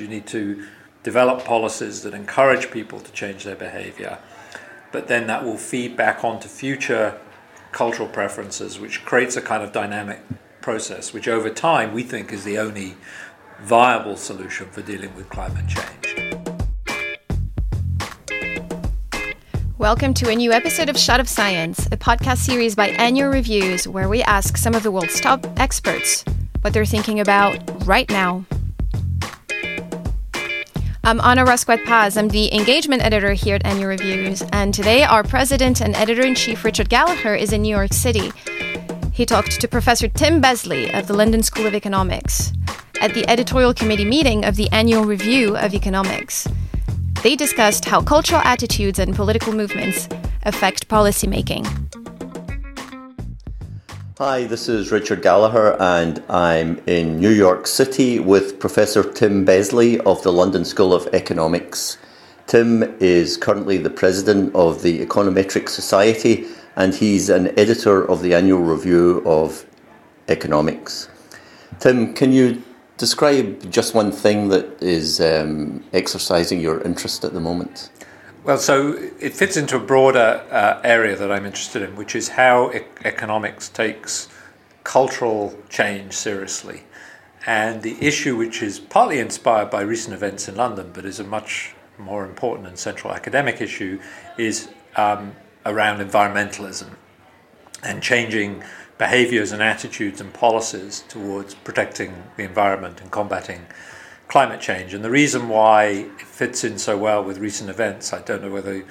You need to develop policies that encourage people to change their behavior, but then that will feed back onto future cultural preferences, which creates a kind of dynamic process, which over time we think is the only viable solution for dealing with climate change. Welcome to a new episode of Shot of Science, a podcast series by Annual Reviews where we ask some of the world's top experts what they're thinking about right now. I'm Anna Rasquet Paz. I'm the engagement editor here at Annual Reviews, and today our president and editor in chief, Richard Gallagher, is in New York City. He talked to Professor Tim Besley of the London School of Economics at the editorial committee meeting of the Annual Review of Economics. They discussed how cultural attitudes and political movements affect policymaking. Hi, this is Richard Gallagher, and I'm in New York City with Professor Tim Besley of the London School of Economics. Tim is currently the president of the Econometric Society, and he's an editor of the annual review of economics. Tim, can you describe just one thing that is um, exercising your interest at the moment. Well, so it fits into a broader uh, area that I'm interested in, which is how e- economics takes cultural change seriously. And the issue, which is partly inspired by recent events in London, but is a much more important and central academic issue, is um, around environmentalism and changing behaviors and attitudes and policies towards protecting the environment and combating climate change. And the reason why it fits in so well with recent events, I don't know whether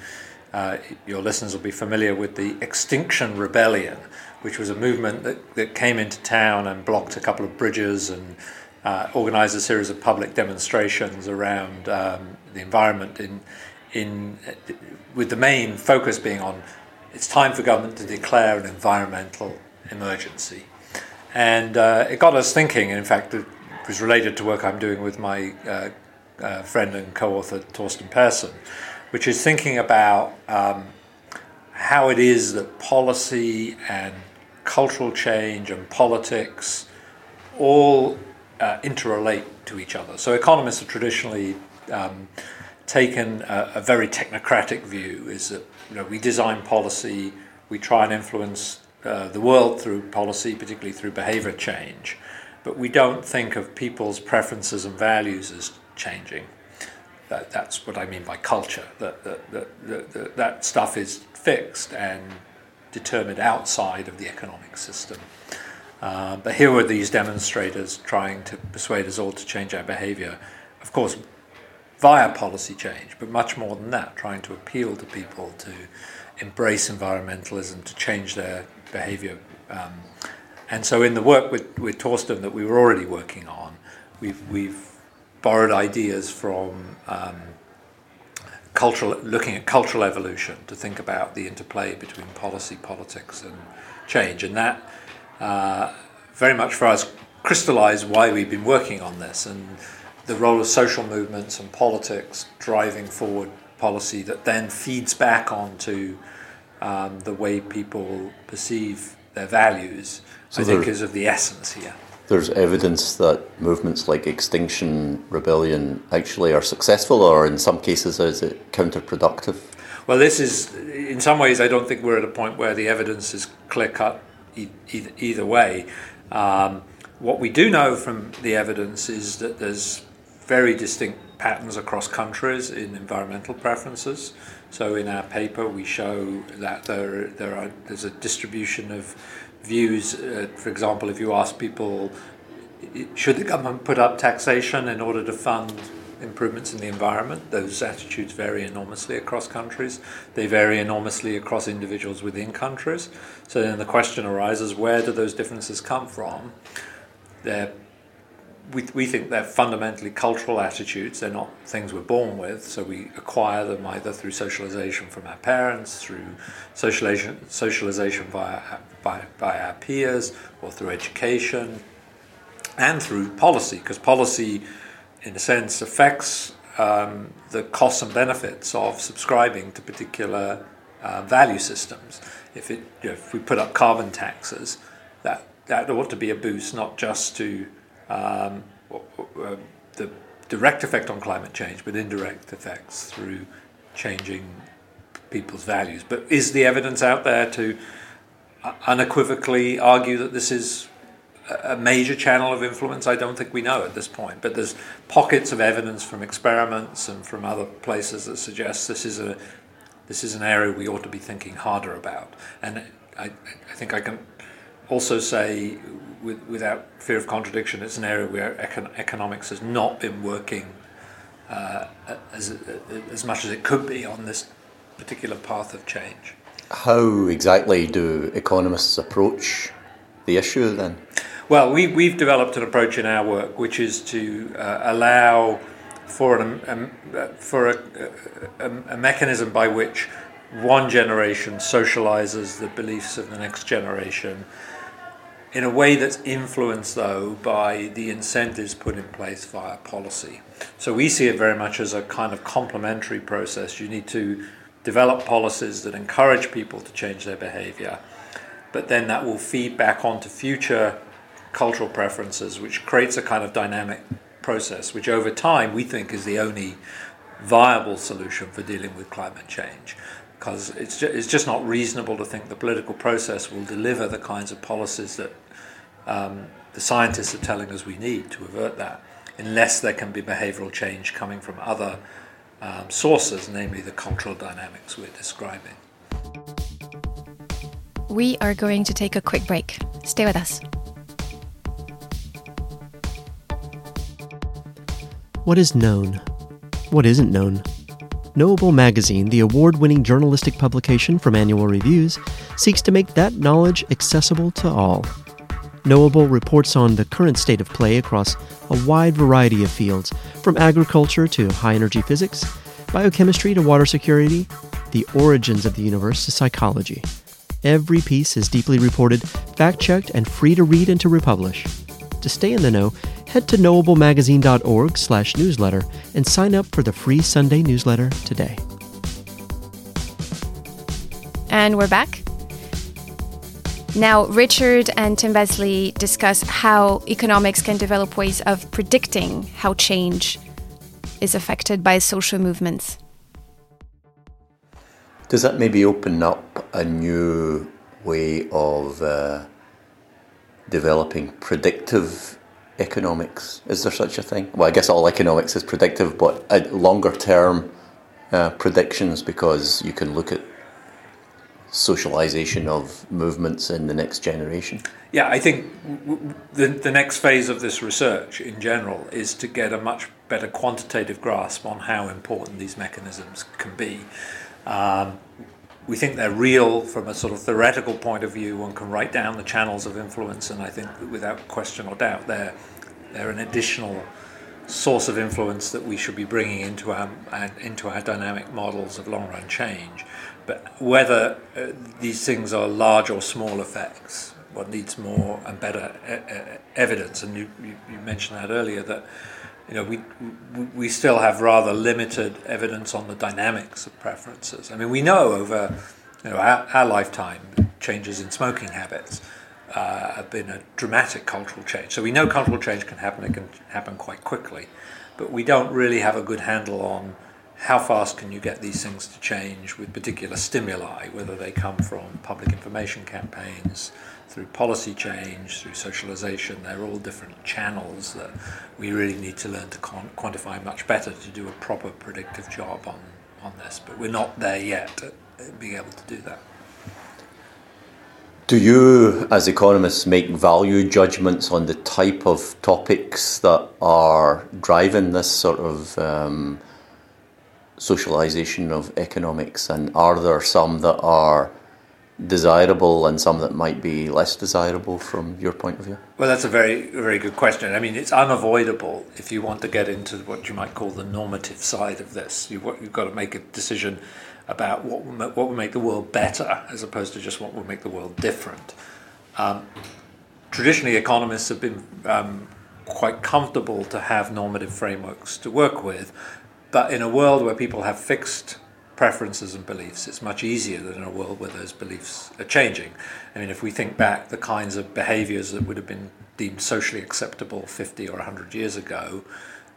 uh, your listeners will be familiar with the Extinction Rebellion, which was a movement that, that came into town and blocked a couple of bridges and uh, organized a series of public demonstrations around um, the environment in, in, with the main focus being on it's time for government to declare an environmental emergency. And uh, it got us thinking, in fact, it was related to work I'm doing with my uh, uh, friend and co author Torsten Persson, which is thinking about um, how it is that policy and cultural change and politics all uh, interrelate to each other. So, economists have traditionally um, taken a, a very technocratic view is that you know, we design policy, we try and influence uh, the world through policy, particularly through behavior change, but we don't think of people's preferences and values as changing. That, that's what I mean by culture. That, that, that, that, that stuff is fixed and determined outside of the economic system. Uh, but here were these demonstrators trying to persuade us all to change our behavior, of course, via policy change, but much more than that, trying to appeal to people to embrace environmentalism, to change their behavior. Um, and so, in the work with, with Torsten that we were already working on, we've, we've borrowed ideas from um, cultural, looking at cultural evolution to think about the interplay between policy, politics, and change. And that uh, very much for us crystallized why we've been working on this and the role of social movements and politics driving forward policy that then feeds back onto um, the way people perceive their values, so I think is of the essence here. There's evidence that movements like Extinction Rebellion actually are successful, or in some cases, is it counterproductive? Well, this is, in some ways, I don't think we're at a point where the evidence is clear cut e- either, either, way. Um, what we do know from the evidence is that there's very distinct patterns across countries in environmental preferences. So in our paper, we show that there there are there's a distribution of views. Uh, for example, if you ask people, should the government put up taxation in order to fund improvements in the environment? Those attitudes vary enormously across countries. They vary enormously across individuals within countries. So then the question arises: Where do those differences come from? They're we, we think they're fundamentally cultural attitudes. They're not things we're born with, so we acquire them either through socialization from our parents, through socialization, socialization via, by, by our peers, or through education, and through policy, because policy, in a sense, affects um, the costs and benefits of subscribing to particular uh, value systems. If, it, you know, if we put up carbon taxes, that, that ought to be a boost not just to um, the direct effect on climate change, but indirect effects through changing people's values. But is the evidence out there to unequivocally argue that this is a major channel of influence? I don't think we know at this point. But there's pockets of evidence from experiments and from other places that suggest this is a this is an area we ought to be thinking harder about. And I, I think I can also say, with, without fear of contradiction, it's an area where econ- economics has not been working uh, as, as much as it could be on this particular path of change. How exactly do economists approach the issue then? Well, we, we've developed an approach in our work which is to uh, allow for, an, um, for a, a, a, mechanism by which one generation socializes the beliefs of the next generation in a way that's influenced, though, by the incentives put in place via policy. So we see it very much as a kind of complementary process. You need to develop policies that encourage people to change their behavior, but then that will feed back onto future cultural preferences, which creates a kind of dynamic process, which over time we think is the only viable solution for dealing with climate change. Because it's, ju- it's just not reasonable to think the political process will deliver the kinds of policies that um, the scientists are telling us we need to avert that, unless there can be behavioral change coming from other um, sources, namely the cultural dynamics we're describing. We are going to take a quick break. Stay with us. What is known? What isn't known? Knowable Magazine, the award winning journalistic publication from Annual Reviews, seeks to make that knowledge accessible to all. Knowable reports on the current state of play across a wide variety of fields, from agriculture to high energy physics, biochemistry to water security, the origins of the universe to psychology. Every piece is deeply reported, fact checked, and free to read and to republish. To stay in the know, head to knowablemagazine.org slash newsletter and sign up for the free Sunday newsletter today. And we're back. Now, Richard and Tim Besley discuss how economics can develop ways of predicting how change is affected by social movements. Does that maybe open up a new way of uh, developing predictive economics? Is there such a thing? Well, I guess all economics is predictive, but uh, longer term uh, predictions because you can look at socialization of movements in the next generation? Yeah, I think the, the next phase of this research in general is to get a much better quantitative grasp on how important these mechanisms can be. Um, we think they're real from a sort of theoretical point of view. One can write down the channels of influence, and I think without question or doubt, they're, they're an additional source of influence that we should be bringing into our, into our dynamic models of long run change. But whether uh, these things are large or small effects, what needs more and better e- evidence. And you, you, mentioned that earlier that you know we we still have rather limited evidence on the dynamics of preferences. I mean, we know over you know our, our lifetime changes in smoking habits. Uh, have been a dramatic cultural change. So we know cultural change can happen, it can happen quite quickly, but we don't really have a good handle on how fast can you get these things to change with particular stimuli, whether they come from public information campaigns, through policy change, through socialization. They're all different channels that we really need to learn to quantify much better to do a proper predictive job on, on this. But we're not there yet at being able to do that. Do you, as economists, make value judgments on the type of topics that are driving this sort of um, socialization of economics, and are there some that are desirable and some that might be less desirable from your point of view? Well, that's a very, very good question. I mean, it's unavoidable if you want to get into what you might call the normative side of this. You've, you've got to make a decision about what will, what will make the world better as opposed to just what will make the world different. Um, traditionally, economists have been um, quite comfortable to have normative frameworks to work with but in a world where people have fixed preferences and beliefs, it's much easier than in a world where those beliefs are changing. I mean, if we think back, the kinds of behaviors that would have been deemed socially acceptable 50 or 100 years ago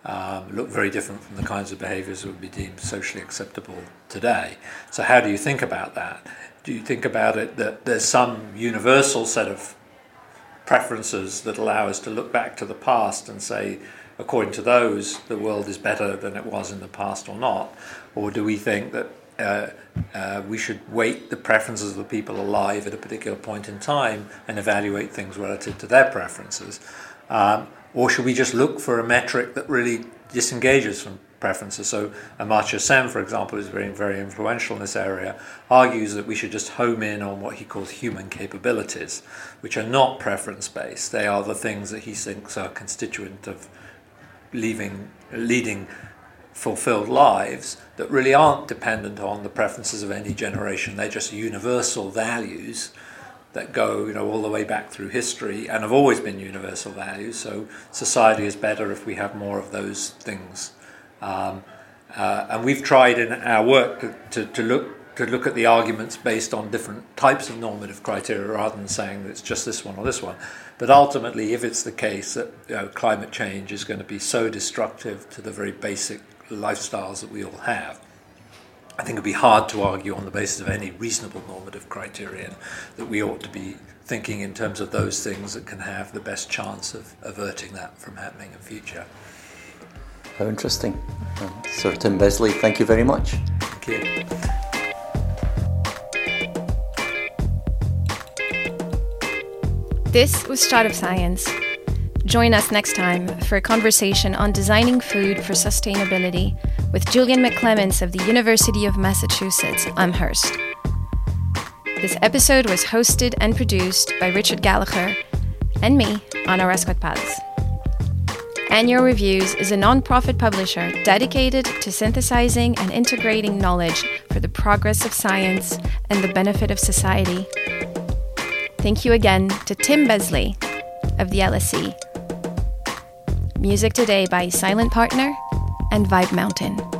um, look very different from the kinds of behaviors that would be deemed socially acceptable today. So, how do you think about that? Do you think about it that there's some universal set of preferences that allow us to look back to the past and say, according to those, the world is better than it was in the past or not? Or do we think that uh, uh, we should weight the preferences of the people alive at a particular point in time and evaluate things relative to their preferences? Um, or should we just look for a metric that really disengages from preferences? So Amartya Sen, for example, is very, very influential in this area, argues that we should just home in on what he calls human capabilities, which are not preference based. They are the things that he thinks are constituent of leaving, leading fulfilled lives that really aren't dependent on the preferences of any generation. They're just universal values that go you know all the way back through history and have always been universal values. So society is better if we have more of those things. Um, uh, and we've tried in our work to, to, to, look to look at the arguments based on different types of normative criteria rather than saying that it's just this one or this one. But ultimately, if it's the case that you know, climate change is going to be so destructive to the very basic lifestyles that we all have, I think it'd be hard to argue on the basis of any reasonable normative criterion that we ought to be thinking in terms of those things that can have the best chance of averting that from happening in future. How interesting. Sir Tim Besley, thank you very much. Thank you. This was Shot of Science. Join us next time for a conversation on designing food for sustainability with Julian McClements of the University of Massachusetts Amherst. This episode was hosted and produced by Richard Gallagher and me, Anna Rascot-Paz. Annual Reviews is a non-profit publisher dedicated to synthesizing and integrating knowledge for the progress of science and the benefit of society. Thank you again to Tim Besley of the LSE. Music today by Silent Partner and Vibe Mountain.